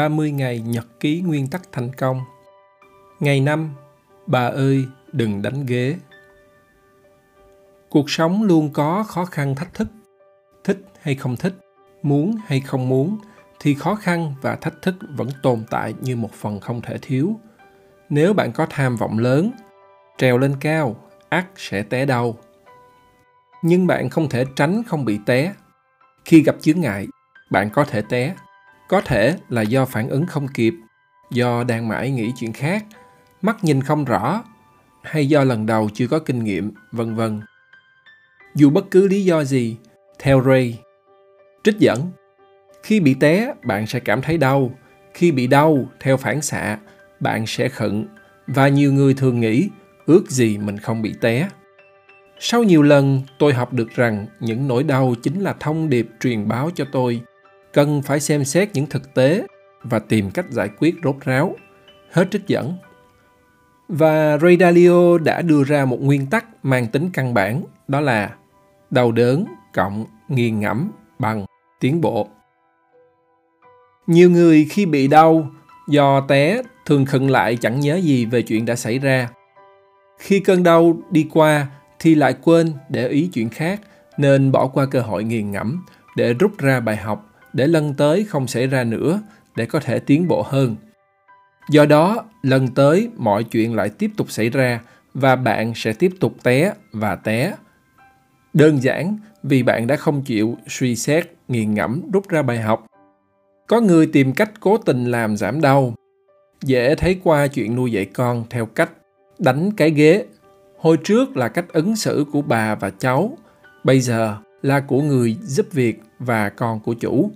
30 ngày nhật ký nguyên tắc thành công. Ngày 5, bà ơi, đừng đánh ghế. Cuộc sống luôn có khó khăn thách thức. Thích hay không thích, muốn hay không muốn, thì khó khăn và thách thức vẫn tồn tại như một phần không thể thiếu. Nếu bạn có tham vọng lớn, trèo lên cao, ắt sẽ té đau. Nhưng bạn không thể tránh không bị té. Khi gặp chướng ngại, bạn có thể té có thể là do phản ứng không kịp, do đang mãi nghĩ chuyện khác, mắt nhìn không rõ, hay do lần đầu chưa có kinh nghiệm, vân vân. Dù bất cứ lý do gì, theo ray, trích dẫn. Khi bị té, bạn sẽ cảm thấy đau. Khi bị đau, theo phản xạ, bạn sẽ khựng. Và nhiều người thường nghĩ, ước gì mình không bị té. Sau nhiều lần, tôi học được rằng những nỗi đau chính là thông điệp truyền báo cho tôi cần phải xem xét những thực tế và tìm cách giải quyết rốt ráo. Hết trích dẫn. Và Ray Dalio đã đưa ra một nguyên tắc mang tính căn bản, đó là đau đớn cộng nghiền ngẫm bằng tiến bộ. Nhiều người khi bị đau do té thường khựng lại chẳng nhớ gì về chuyện đã xảy ra. Khi cơn đau đi qua thì lại quên để ý chuyện khác nên bỏ qua cơ hội nghiền ngẫm để rút ra bài học để lần tới không xảy ra nữa để có thể tiến bộ hơn. Do đó, lần tới mọi chuyện lại tiếp tục xảy ra và bạn sẽ tiếp tục té và té. Đơn giản vì bạn đã không chịu suy xét, nghiền ngẫm, rút ra bài học. Có người tìm cách cố tình làm giảm đau. Dễ thấy qua chuyện nuôi dạy con theo cách đánh cái ghế. Hồi trước là cách ứng xử của bà và cháu, bây giờ là của người giúp việc và con của chủ.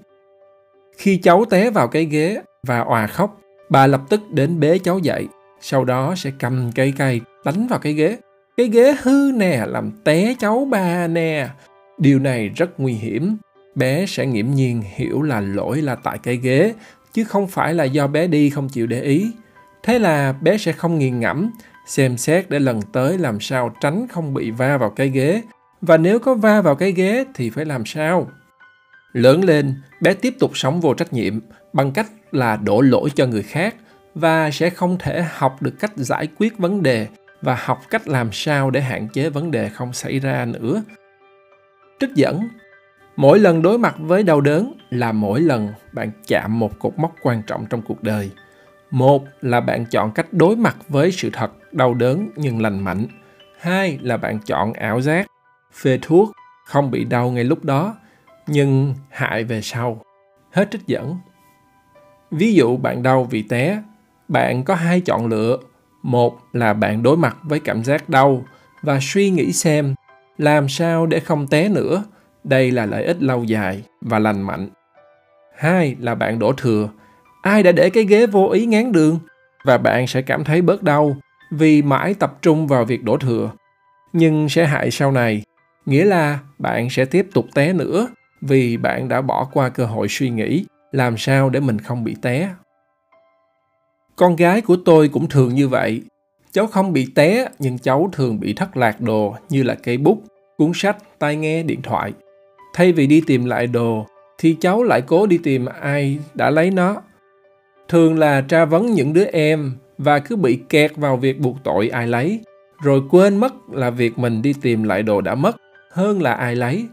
Khi cháu té vào cái ghế và òa khóc, bà lập tức đến bế cháu dậy, sau đó sẽ cầm cây cây đánh vào cái ghế. Cái ghế hư nè, làm té cháu bà nè. Điều này rất nguy hiểm. Bé sẽ nghiễm nhiên hiểu là lỗi là tại cái ghế, chứ không phải là do bé đi không chịu để ý. Thế là bé sẽ không nghiền ngẫm, xem xét để lần tới làm sao tránh không bị va vào cái ghế. Và nếu có va vào cái ghế thì phải làm sao? Lớn lên, bé tiếp tục sống vô trách nhiệm bằng cách là đổ lỗi cho người khác và sẽ không thể học được cách giải quyết vấn đề và học cách làm sao để hạn chế vấn đề không xảy ra nữa. Trích dẫn Mỗi lần đối mặt với đau đớn là mỗi lần bạn chạm một cột mốc quan trọng trong cuộc đời. Một là bạn chọn cách đối mặt với sự thật đau đớn nhưng lành mạnh. Hai là bạn chọn ảo giác, phê thuốc, không bị đau ngay lúc đó nhưng hại về sau. Hết trích dẫn. Ví dụ bạn đau vì té, bạn có hai chọn lựa. Một là bạn đối mặt với cảm giác đau và suy nghĩ xem làm sao để không té nữa. Đây là lợi ích lâu dài và lành mạnh. Hai là bạn đổ thừa. Ai đã để cái ghế vô ý ngán đường? Và bạn sẽ cảm thấy bớt đau vì mãi tập trung vào việc đổ thừa. Nhưng sẽ hại sau này, nghĩa là bạn sẽ tiếp tục té nữa vì bạn đã bỏ qua cơ hội suy nghĩ, làm sao để mình không bị té? Con gái của tôi cũng thường như vậy. Cháu không bị té, nhưng cháu thường bị thất lạc đồ như là cây bút, cuốn sách, tai nghe, điện thoại. Thay vì đi tìm lại đồ, thì cháu lại cố đi tìm ai đã lấy nó. Thường là tra vấn những đứa em và cứ bị kẹt vào việc buộc tội ai lấy, rồi quên mất là việc mình đi tìm lại đồ đã mất hơn là ai lấy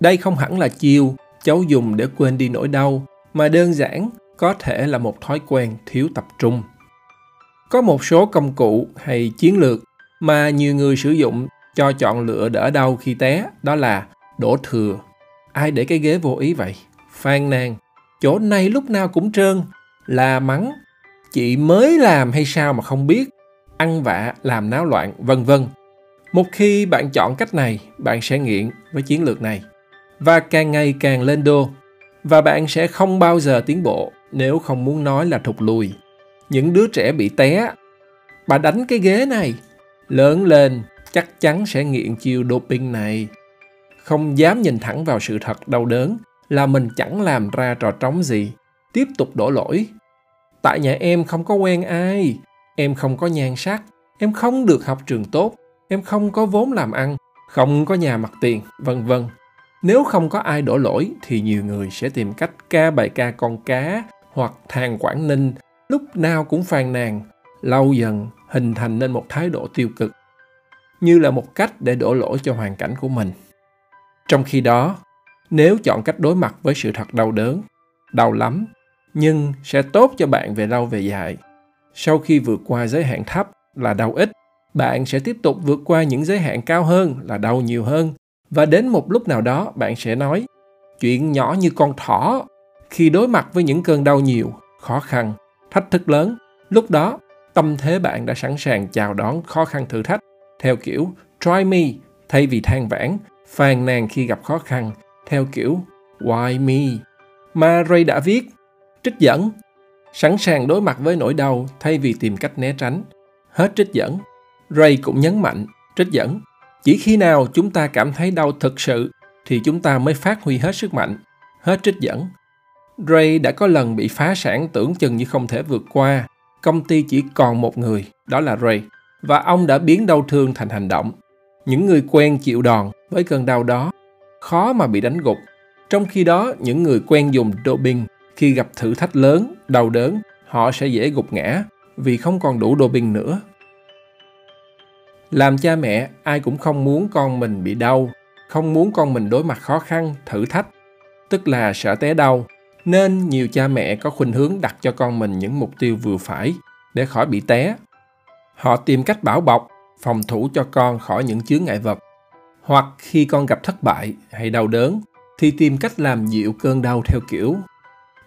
đây không hẳn là chiêu cháu dùng để quên đi nỗi đau, mà đơn giản có thể là một thói quen thiếu tập trung. Có một số công cụ hay chiến lược mà nhiều người sử dụng cho chọn lựa đỡ đau khi té, đó là đổ thừa. Ai để cái ghế vô ý vậy? Phàn nàn, chỗ này lúc nào cũng trơn, là mắng, chị mới làm hay sao mà không biết, ăn vạ, làm náo loạn, vân vân. Một khi bạn chọn cách này, bạn sẽ nghiện với chiến lược này và càng ngày càng lên đô. Và bạn sẽ không bao giờ tiến bộ nếu không muốn nói là thụt lùi. Những đứa trẻ bị té, bà đánh cái ghế này. Lớn lên, chắc chắn sẽ nghiện chiêu doping này. Không dám nhìn thẳng vào sự thật đau đớn là mình chẳng làm ra trò trống gì. Tiếp tục đổ lỗi. Tại nhà em không có quen ai. Em không có nhan sắc. Em không được học trường tốt. Em không có vốn làm ăn. Không có nhà mặt tiền, vân vân nếu không có ai đổ lỗi thì nhiều người sẽ tìm cách ca bài ca con cá hoặc thằng Quảng Ninh lúc nào cũng phàn nàn, lâu dần hình thành nên một thái độ tiêu cực, như là một cách để đổ lỗi cho hoàn cảnh của mình. Trong khi đó, nếu chọn cách đối mặt với sự thật đau đớn, đau lắm, nhưng sẽ tốt cho bạn về lâu về dài. Sau khi vượt qua giới hạn thấp là đau ít, bạn sẽ tiếp tục vượt qua những giới hạn cao hơn là đau nhiều hơn và đến một lúc nào đó, bạn sẽ nói, chuyện nhỏ như con thỏ, khi đối mặt với những cơn đau nhiều, khó khăn, thách thức lớn, lúc đó tâm thế bạn đã sẵn sàng chào đón khó khăn thử thách, theo kiểu, try me, thay vì than vãn, phàn nàn khi gặp khó khăn, theo kiểu, why me? Mà Ray đã viết, trích dẫn, sẵn sàng đối mặt với nỗi đau thay vì tìm cách né tránh. Hết trích dẫn, Ray cũng nhấn mạnh, trích dẫn chỉ khi nào chúng ta cảm thấy đau thực sự, thì chúng ta mới phát huy hết sức mạnh, hết trích dẫn. Ray đã có lần bị phá sản tưởng chừng như không thể vượt qua. Công ty chỉ còn một người, đó là Ray. Và ông đã biến đau thương thành hành động. Những người quen chịu đòn với cơn đau đó, khó mà bị đánh gục. Trong khi đó, những người quen dùng doping, khi gặp thử thách lớn, đau đớn, họ sẽ dễ gục ngã vì không còn đủ doping nữa làm cha mẹ, ai cũng không muốn con mình bị đau, không muốn con mình đối mặt khó khăn, thử thách, tức là sợ té đau. Nên nhiều cha mẹ có khuynh hướng đặt cho con mình những mục tiêu vừa phải để khỏi bị té. Họ tìm cách bảo bọc, phòng thủ cho con khỏi những chướng ngại vật. Hoặc khi con gặp thất bại hay đau đớn, thì tìm cách làm dịu cơn đau theo kiểu,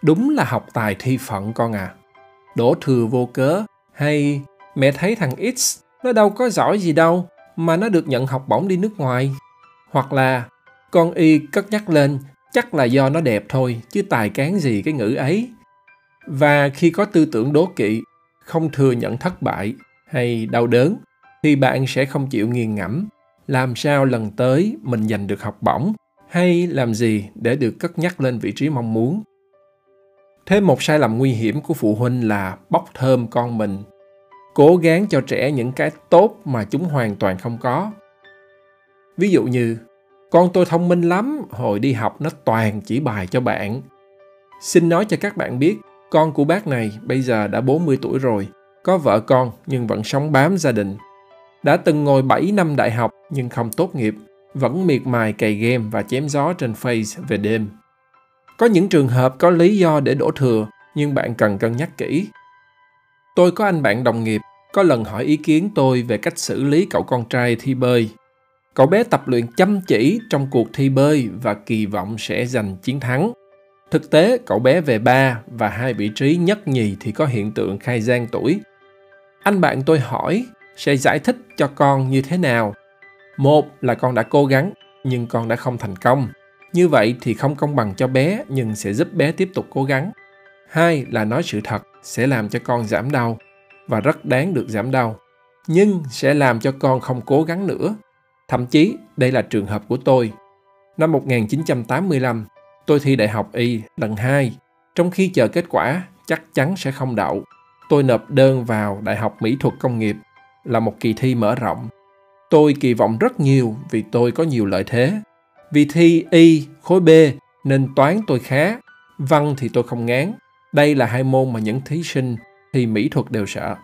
đúng là học tài thi phận con à. Đổ thừa vô cớ, hay mẹ thấy thằng x nó đâu có giỏi gì đâu, mà nó được nhận học bổng đi nước ngoài. Hoặc là, con y cất nhắc lên, chắc là do nó đẹp thôi, chứ tài cán gì cái ngữ ấy. Và khi có tư tưởng đố kỵ, không thừa nhận thất bại hay đau đớn, thì bạn sẽ không chịu nghiền ngẫm. Làm sao lần tới mình giành được học bổng, hay làm gì để được cất nhắc lên vị trí mong muốn? Thêm một sai lầm nguy hiểm của phụ huynh là bóc thơm con mình cố gắng cho trẻ những cái tốt mà chúng hoàn toàn không có ví dụ như con tôi thông minh lắm hồi đi học nó toàn chỉ bài cho bạn xin nói cho các bạn biết con của bác này bây giờ đã 40 tuổi rồi có vợ con nhưng vẫn sống bám gia đình đã từng ngồi 7 năm đại học nhưng không tốt nghiệp vẫn miệt mài cày game và chém gió trên Face về đêm. Có những trường hợp có lý do để đổ thừa, nhưng bạn cần cân nhắc kỹ. Tôi có anh bạn đồng nghiệp, có lần hỏi ý kiến tôi về cách xử lý cậu con trai thi bơi. Cậu bé tập luyện chăm chỉ trong cuộc thi bơi và kỳ vọng sẽ giành chiến thắng. Thực tế, cậu bé về ba và hai vị trí nhất nhì thì có hiện tượng khai gian tuổi. Anh bạn tôi hỏi sẽ giải thích cho con như thế nào một là con đã cố gắng nhưng con đã không thành công như vậy thì không công bằng cho bé nhưng sẽ giúp bé tiếp tục cố gắng hai là nói sự thật sẽ làm cho con giảm đau và rất đáng được giảm đau nhưng sẽ làm cho con không cố gắng nữa. Thậm chí đây là trường hợp của tôi. Năm 1985 tôi thi đại học y lần hai. Trong khi chờ kết quả chắc chắn sẽ không đậu. Tôi nộp đơn vào đại học mỹ thuật công nghiệp là một kỳ thi mở rộng. Tôi kỳ vọng rất nhiều vì tôi có nhiều lợi thế. Vì thi Y khối B nên toán tôi khá, văn thì tôi không ngán. Đây là hai môn mà những thí sinh thì mỹ thuật đều sợ.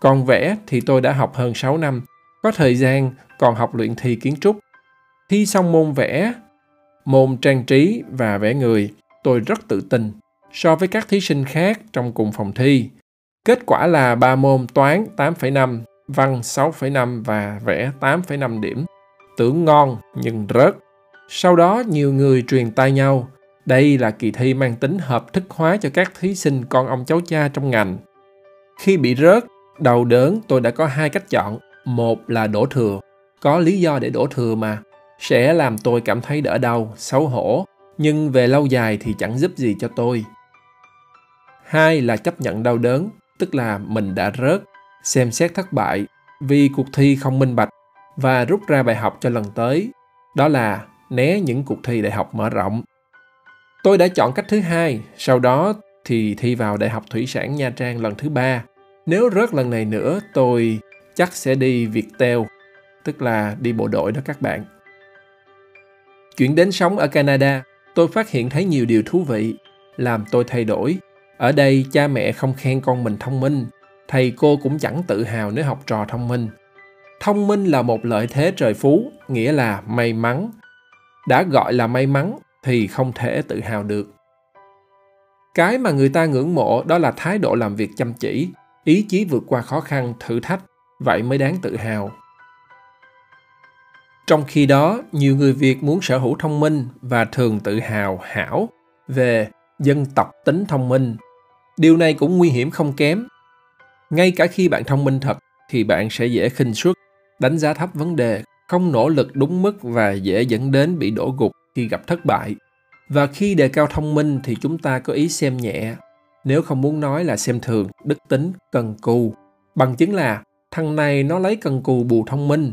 Còn vẽ thì tôi đã học hơn 6 năm, có thời gian còn học luyện thi kiến trúc. Thi xong môn vẽ, môn trang trí và vẽ người, tôi rất tự tin so với các thí sinh khác trong cùng phòng thi. Kết quả là ba môn toán 8,5, văn 6,5 và vẽ 8,5 điểm. Tưởng ngon nhưng rớt. Sau đó nhiều người truyền tai nhau. Đây là kỳ thi mang tính hợp thức hóa cho các thí sinh con ông cháu cha trong ngành. Khi bị rớt, đầu đớn tôi đã có hai cách chọn. Một là đổ thừa. Có lý do để đổ thừa mà. Sẽ làm tôi cảm thấy đỡ đau, xấu hổ. Nhưng về lâu dài thì chẳng giúp gì cho tôi. Hai là chấp nhận đau đớn, tức là mình đã rớt xem xét thất bại vì cuộc thi không minh bạch và rút ra bài học cho lần tới, đó là né những cuộc thi đại học mở rộng. Tôi đã chọn cách thứ hai, sau đó thì thi vào Đại học Thủy sản Nha Trang lần thứ ba. Nếu rớt lần này nữa, tôi chắc sẽ đi Viettel, tức là đi bộ đội đó các bạn. Chuyển đến sống ở Canada, tôi phát hiện thấy nhiều điều thú vị, làm tôi thay đổi. ở đây cha mẹ không khen con mình thông minh thầy cô cũng chẳng tự hào nếu học trò thông minh thông minh là một lợi thế trời phú nghĩa là may mắn đã gọi là may mắn thì không thể tự hào được. Cái mà người ta ngưỡng mộ đó là thái độ làm việc chăm chỉ, ý chí vượt qua khó khăn, thử thách, vậy mới đáng tự hào. Trong khi đó, nhiều người việt muốn sở hữu thông minh và thường tự hào, hảo về dân tộc tính thông minh. Điều này cũng nguy hiểm không kém. Ngay cả khi bạn thông minh thật, thì bạn sẽ dễ khinh suất, đánh giá thấp vấn đề, không nỗ lực đúng mức và dễ dẫn đến bị đổ gục khi gặp thất bại. Và khi đề cao thông minh thì chúng ta có ý xem nhẹ. Nếu không muốn nói là xem thường, đức tính, cần cù. Bằng chứng là, thằng này nó lấy cần cù bù thông minh.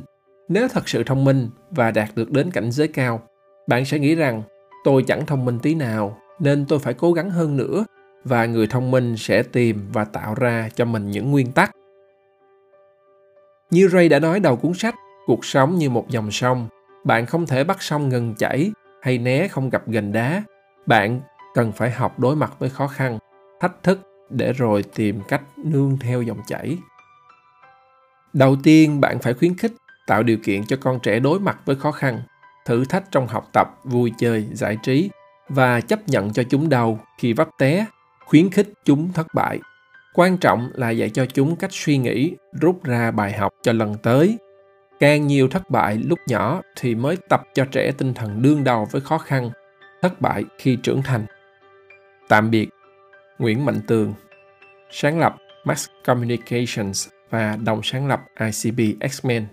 Nếu thật sự thông minh và đạt được đến cảnh giới cao, bạn sẽ nghĩ rằng, tôi chẳng thông minh tí nào, nên tôi phải cố gắng hơn nữa, và người thông minh sẽ tìm và tạo ra cho mình những nguyên tắc. Như ray đã nói đầu cuốn sách, cuộc sống như một dòng sông, bạn không thể bắt sông ngừng chảy hay né không gặp gành đá. Bạn cần phải học đối mặt với khó khăn, thách thức để rồi tìm cách nương theo dòng chảy. Đầu tiên, bạn phải khuyến khích, tạo điều kiện cho con trẻ đối mặt với khó khăn, thử thách trong học tập, vui chơi, giải trí và chấp nhận cho chúng đau khi vấp té. Khuyến khích chúng thất bại. Quan trọng là dạy cho chúng cách suy nghĩ, rút ra bài học cho lần tới càng nhiều thất bại lúc nhỏ thì mới tập cho trẻ tinh thần đương đầu với khó khăn, thất bại khi trưởng thành. Tạm biệt, nguyễn mạnh tường. Sáng lập Max communications và đồng sáng lập icb x-men.